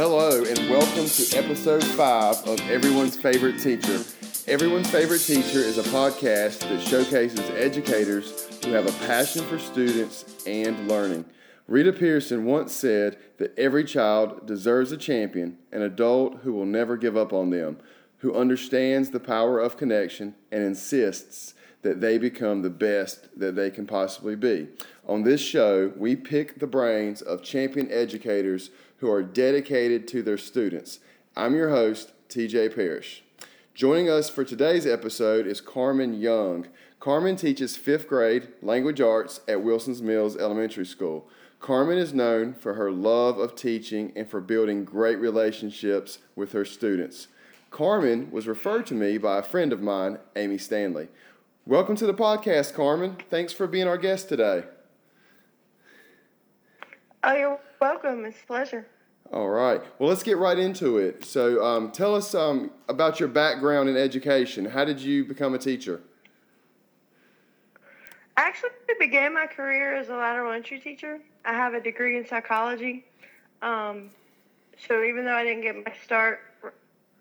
Hello, and welcome to episode five of Everyone's Favorite Teacher. Everyone's Favorite Teacher is a podcast that showcases educators who have a passion for students and learning. Rita Pierson once said that every child deserves a champion, an adult who will never give up on them, who understands the power of connection and insists that they become the best that they can possibly be. On this show, we pick the brains of champion educators who are dedicated to their students. I'm your host, TJ Parrish. Joining us for today's episode is Carmen Young. Carmen teaches fifth grade language arts at Wilson's Mills Elementary School. Carmen is known for her love of teaching and for building great relationships with her students. Carmen was referred to me by a friend of mine, Amy Stanley. Welcome to the podcast, Carmen. Thanks for being our guest today. Oh, you're welcome. It's a pleasure. All right. Well, let's get right into it. So, um, tell us um, about your background in education. How did you become a teacher? I actually began my career as a lateral entry teacher. I have a degree in psychology. Um, so, even though I didn't get my start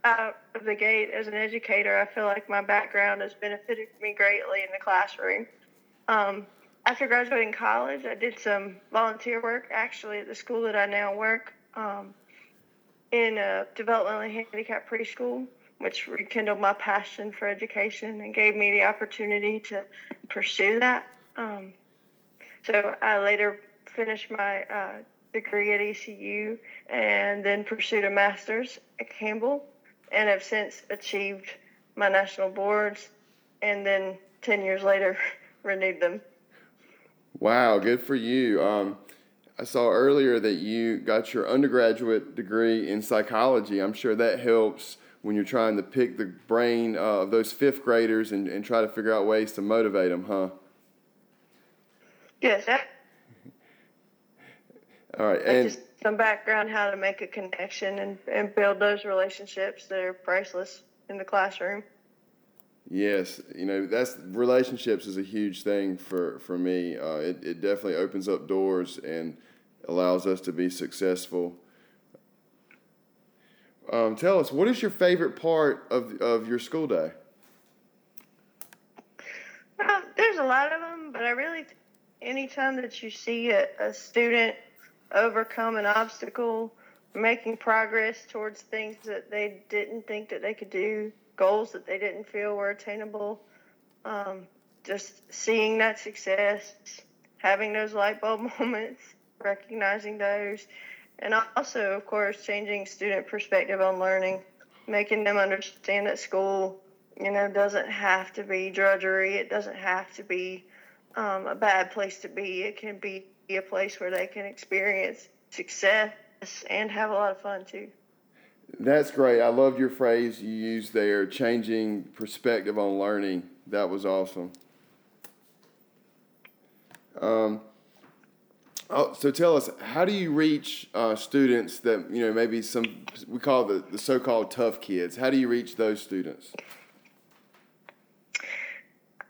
out of the gate as an educator, I feel like my background has benefited me greatly in the classroom. After graduating college, I did some volunteer work actually at the school that I now work um, in a developmentally handicapped preschool, which rekindled my passion for education and gave me the opportunity to pursue that. Um, so I later finished my uh, degree at ECU and then pursued a master's at Campbell and have since achieved my national boards and then 10 years later renewed them. Wow, good for you. Um, I saw earlier that you got your undergraduate degree in psychology. I'm sure that helps when you're trying to pick the brain of those fifth graders and, and try to figure out ways to motivate them, huh? Yes. That, All right. And just some background how to make a connection and, and build those relationships that are priceless in the classroom. Yes, you know that's relationships is a huge thing for for me. Uh, it it definitely opens up doors and allows us to be successful. Um, tell us what is your favorite part of of your school day? Well, there's a lot of them, but I really, anytime that you see a, a student overcome an obstacle, making progress towards things that they didn't think that they could do, goals that they didn't feel were attainable. Um, just seeing that success, having those light bulb moments, recognizing those, and also, of course, changing student perspective on learning, making them understand that school, you know, doesn't have to be drudgery. It doesn't have to be um, a bad place to be. It can be a place where they can experience success and have a lot of fun too. That's great. I loved your phrase you used there, changing perspective on learning. That was awesome. Um, oh, so tell us, how do you reach uh, students that you know maybe some we call the, the so-called tough kids? How do you reach those students?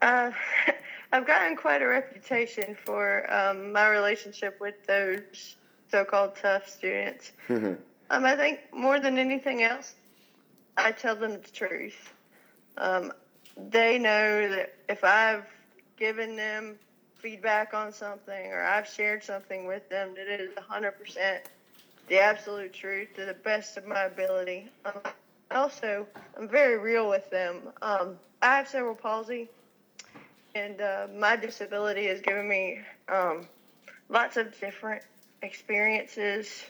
Uh, I've gotten quite a reputation for um, my relationship with those so-called tough students. um, I think more than anything else, I tell them the truth. Um, they know that if I've given them feedback on something or I've shared something with them that it is 100% the absolute truth to the best of my ability. Um, also, I'm very real with them. Um, I have cerebral palsy, and uh, my disability has given me um, lots of different experiences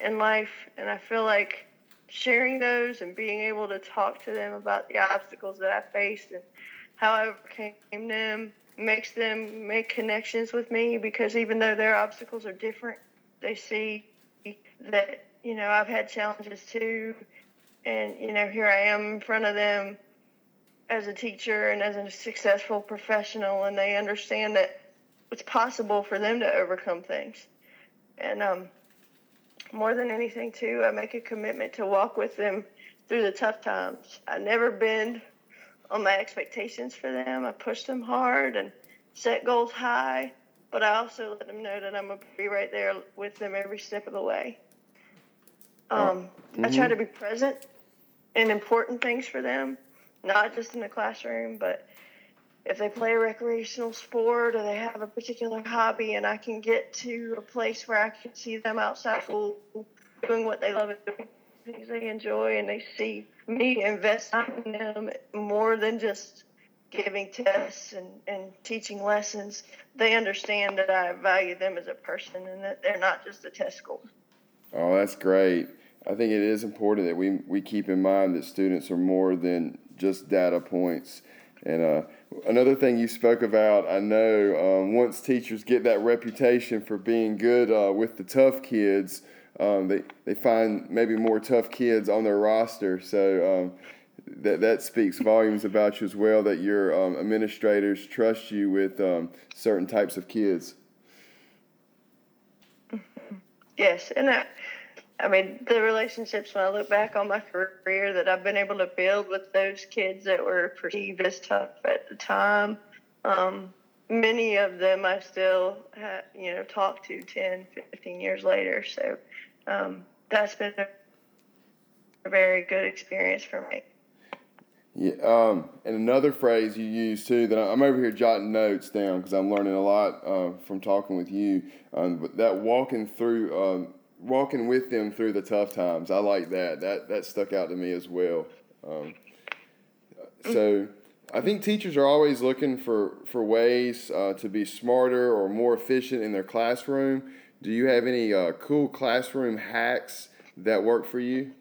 in life, and I feel like sharing those and being able to talk to them about the obstacles that I faced and how I overcame them makes them make connections with me because even though their obstacles are different, they see that you know I've had challenges too, and you know here I am in front of them as a teacher and as a successful professional, and they understand that it's possible for them to overcome things. And um, more than anything, too, I make a commitment to walk with them through the tough times. I never bend on my expectations for them. I push them hard and set goals high, but I also let them know that I'm going to be right there with them every step of the way. Um, mm-hmm. I try to be present in important things for them, not just in the classroom, but if they play a recreational sport or they have a particular hobby and I can get to a place where I can see them outside school doing what they love and doing things they enjoy and they see me invest in them more than just giving tests and, and teaching lessons, they understand that I value them as a person and that they're not just a test score. Oh, that's great. I think it is important that we, we keep in mind that students are more than just data points. And uh, another thing you spoke about, I know um, once teachers get that reputation for being good uh, with the tough kids, um, they, they find maybe more tough kids on their roster. So um, that, that speaks volumes about you as well, that your um, administrators trust you with um, certain types of kids. Yes, and I, I mean, the relationships when I look back on my career that I've been able to build with those kids that were perceived as tough at the time, um, many of them I still, you know, talk to 10, 15 years later. So um, that's been a very good experience for me. Yeah, um, and another phrase you use too that I'm over here jotting notes down because I'm learning a lot uh, from talking with you. Um, but that walking through um, walking with them through the tough times. I like that. That that stuck out to me as well. Um, so I think teachers are always looking for for ways uh, to be smarter or more efficient in their classroom. Do you have any uh, cool classroom hacks that work for you?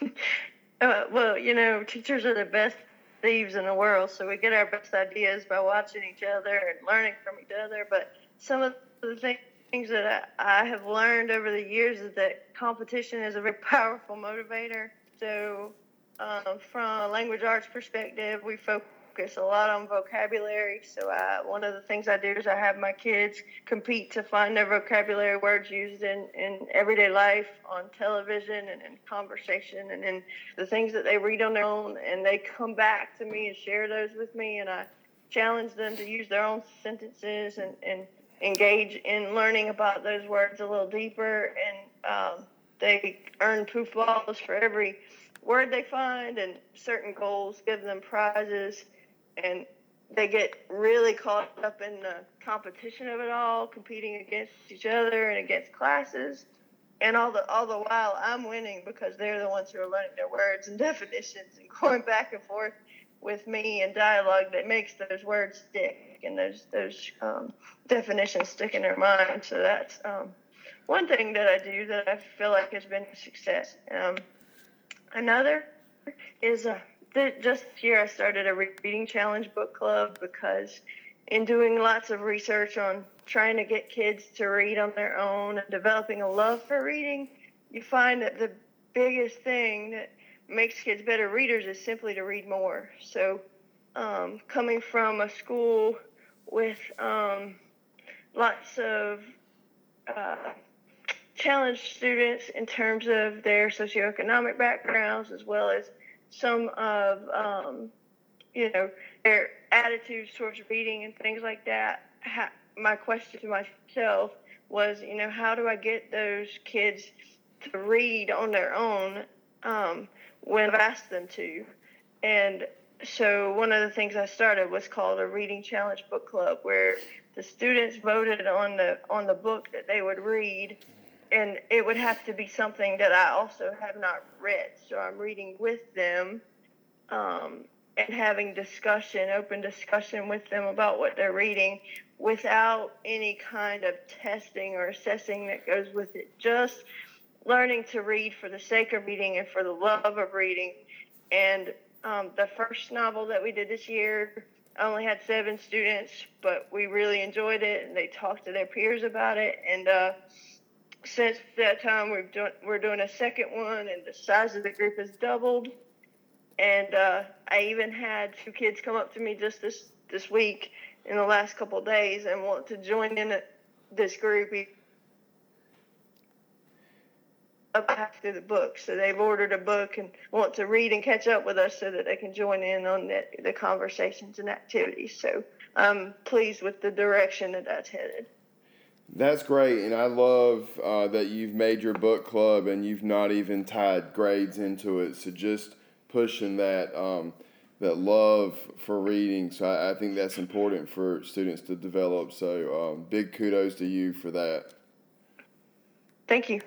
uh, well, you know, teachers are the best thieves in the world, so we get our best ideas by watching each other and learning from each other. But some of the things things that I, I have learned over the years is that competition is a very powerful motivator. So, um, from a language arts perspective, we focus a lot on vocabulary. So, I, one of the things I do is I have my kids compete to find their vocabulary words used in, in everyday life, on television, and in conversation, and in the things that they read on their own. And they come back to me and share those with me, and I challenge them to use their own sentences and, and engage in learning about those words a little deeper, and um, they earn proof balls for every word they find, and certain goals give them prizes, and they get really caught up in the competition of it all, competing against each other and against classes. And all the all the while, I'm winning because they're the ones who are learning their words and definitions and going back and forth with me in dialogue that makes those words stick and those those um, definitions stick in their mind. So that's um, one thing that I do that I feel like has been a success. Um, another is uh, th- just year I started a reading challenge book club because in doing lots of research on trying to get kids to read on their own and developing a love for reading, you find that the biggest thing that makes kids better readers is simply to read more. So, um, coming from a school with um, lots of uh, challenged students in terms of their socioeconomic backgrounds, as well as some of um, you know their attitudes towards reading and things like that. my question to myself was, you know, how do I get those kids to read on their own um, when I've asked them to. And so one of the things I started was called a reading challenge book club, where the students voted on the on the book that they would read, and it would have to be something that I also have not read. So I'm reading with them, um, and having discussion, open discussion with them about what they're reading, without any kind of testing or assessing that goes with it. Just learning to read for the sake of reading and for the love of reading. And um, the first novel that we did this year only had seven students, but we really enjoyed it, and they talked to their peers about it. And uh, since that time, we've done, we're doing a second one, and the size of the group has doubled. And uh, I even had two kids come up to me just this this week in the last couple days and want to join in this group back through the book. So they've ordered a book and want to read and catch up with us so that they can join in on the, the conversations and activities. So I'm pleased with the direction that that's headed. That's great, and I love uh, that you've made your book club and you've not even tied grades into it. So just pushing that um, that love for reading. So I, I, think that's important for students to develop. So um, big kudos to you for that. Thank you.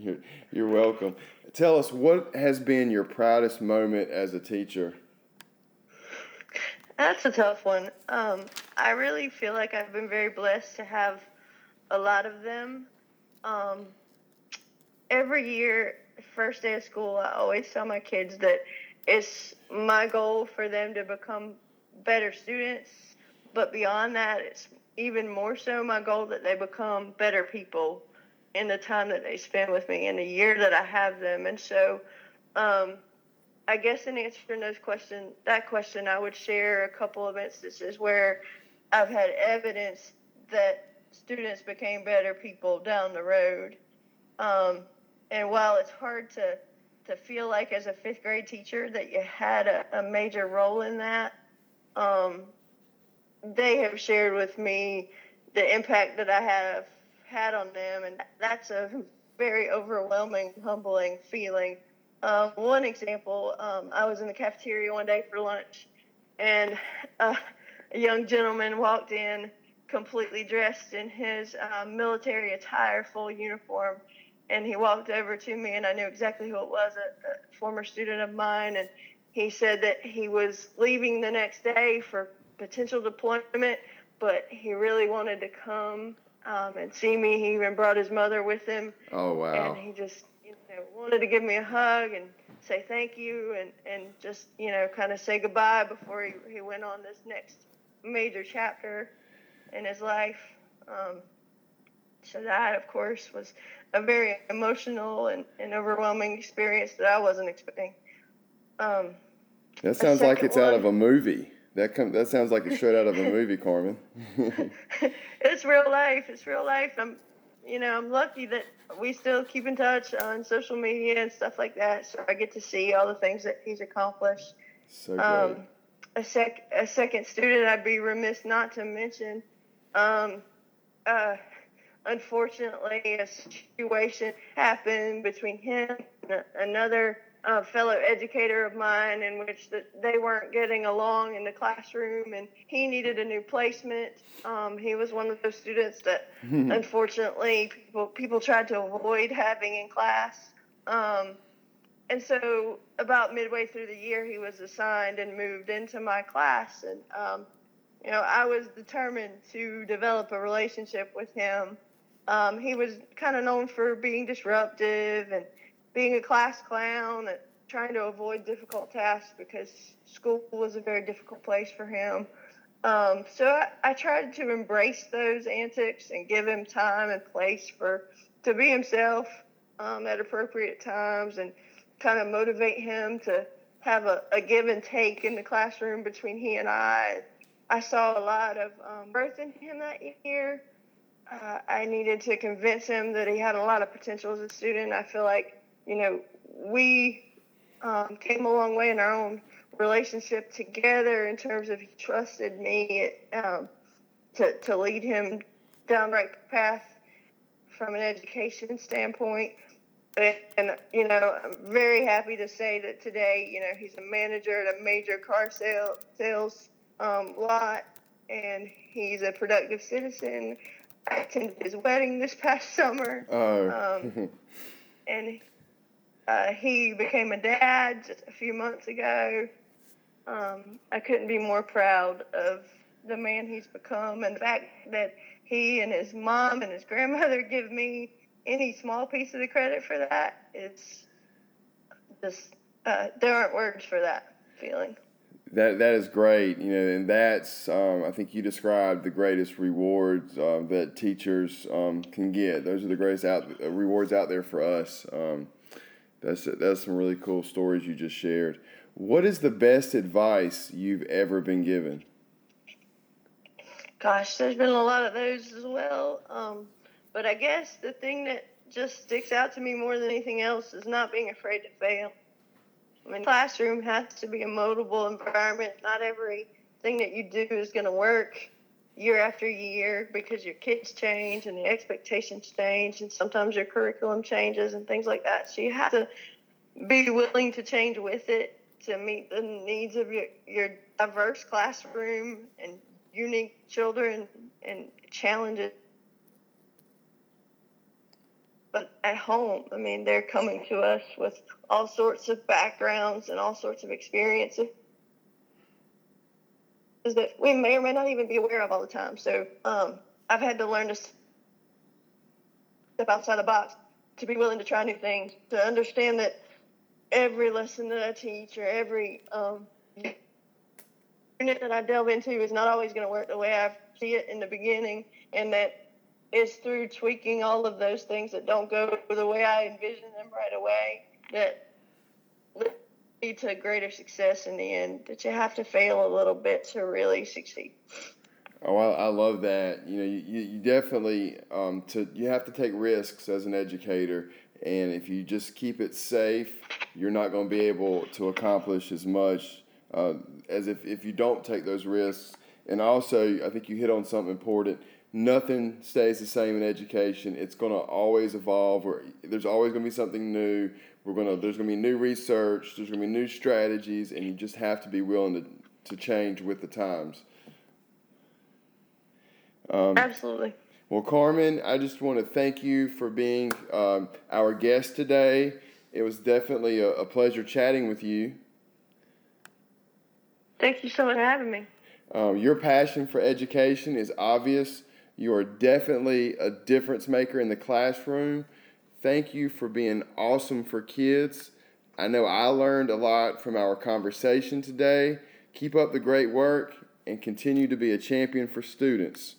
You're, you're welcome. Tell us what has been your proudest moment as a teacher. That's a tough one. Um, I really feel like I've been very blessed to have a lot of them. Um, every year, first day of school, I always tell my kids that it's my goal for them to become better students. But beyond that, it's even more so my goal that they become better people in the time that they spend with me in the year that I have them. And so, um, I guess in answering those question, that question, I would share a couple of instances where I've had evidence that students became better people down the road. Um, and while it's hard to to feel like as a fifth grade teacher that you had a, a major role in that, um, they have shared with me the impact that I have had on them, and that's a very overwhelming, humbling feeling. Um, one example, um, I was in the cafeteria one day for lunch, and uh, a young gentleman walked in completely dressed in his um, military attire, full uniform. And he walked over to me, and I knew exactly who it was a, a former student of mine. And he said that he was leaving the next day for potential deployment, but he really wanted to come um, and see me. He even brought his mother with him. Oh, wow. And he just you know, wanted to give me a hug and say thank you and, and just, you know, kind of say goodbye before he, he went on this next major chapter in his life. Um, so that, of course, was a very emotional and, and overwhelming experience that I wasn't expecting. Um, that sounds like it's one, out of a movie. That com- that sounds like it's straight out of a movie, Carmen. it's real life. It's real life. I'm, you know, I'm lucky that we still keep in touch on social media and stuff like that. So I get to see all the things that he's accomplished. So great. Um, a sec a second student I'd be remiss not to mention. Um, uh, unfortunately, a situation happened between him and another uh, fellow educator of mine in which the, they weren't getting along in the classroom and he needed a new placement. Um, he was one of those students that unfortunately people, people tried to avoid having in class. Um, and so about midway through the year, he was assigned and moved into my class. And, um, you know, I was determined to develop a relationship with him. Um, he was kind of known for being disruptive and being a class clown and trying to avoid difficult tasks because school was a very difficult place for him. Um, so I, I tried to embrace those antics and give him time and place for to be himself um, at appropriate times and kind of motivate him to have a, a give and take in the classroom between he and I. I saw a lot of um, growth in him that year. Uh, I needed to convince him that he had a lot of potential as a student. I feel like, you know, we um, came a long way in our own relationship together in terms of he trusted me um, to, to lead him down the right path from an education standpoint. And, you know, I'm very happy to say that today, you know, he's a manager at a major car sale, sales um, lot and he's a productive citizen. I attended his wedding this past summer. Oh. Um, and uh, he became a dad just a few months ago. Um, I couldn't be more proud of the man he's become and the fact that he and his mom and his grandmother give me any small piece of the credit for that. It's just, uh, there aren't words for that feeling. That that is great, you know, and that's um, I think you described the greatest rewards uh, that teachers um, can get. Those are the greatest out, rewards out there for us. Um, that's that's some really cool stories you just shared. What is the best advice you've ever been given? Gosh, there's been a lot of those as well. Um, but I guess the thing that just sticks out to me more than anything else is not being afraid to fail. I mean, classroom has to be a moldable environment. Not everything that you do is going to work. Year after year because your kids change and the expectations change and sometimes your curriculum changes and things like that. So you have to be willing to change with it to meet the needs of your, your diverse classroom and unique children and challenges. But at home, I mean, they're coming to us with all sorts of backgrounds and all sorts of experiences that we may or may not even be aware of all the time. So um, I've had to learn to step outside the box, to be willing to try new things, to understand that every lesson that I teach or every um, unit that I delve into is not always going to work the way I see it in the beginning, and that it's through tweaking all of those things that don't go the way I envision them right away that lead to greater success in the end. That you have to fail a little bit to really succeed. Oh, I, I love that. You know, you, you definitely um, to you have to take risks as an educator, and if you just keep it safe, you're not going to be able to accomplish as much uh, as if if you don't take those risks. And also, I think you hit on something important. Nothing stays the same in education. It's going to always evolve, or there's always going to be something new. We're gonna there's gonna be new research, there's gonna be new strategies, and you just have to be willing to to change with the times. Um, Absolutely. Well, Carmen, I just want to thank you for being um, our guest today. It was definitely a, a, pleasure chatting with you. Thank you so much for having me. Um, your passion for education is obvious. You are definitely a difference maker in the classroom. Thank you for being awesome for kids. I know I learned a lot from our conversation today. Keep up the great work and continue to be a champion for students.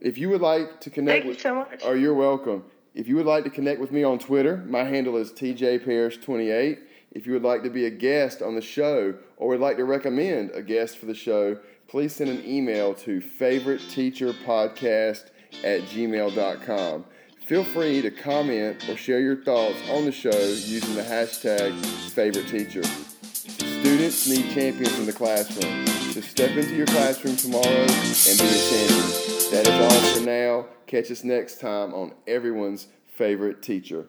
If you would like to connect Thank with, you so much. Oh, you're welcome. If you would like to connect with me on Twitter, my handle is TJParish28. If you would like to be a guest on the show or would like to recommend a guest for the show, please send an email to favoriteteacherpodcast at gmail.com. Feel free to comment or share your thoughts on the show using the hashtag favorite teacher. Students need champions in the classroom. So step into your classroom tomorrow and be a champion. That is all for now. Catch us next time on everyone's favorite teacher.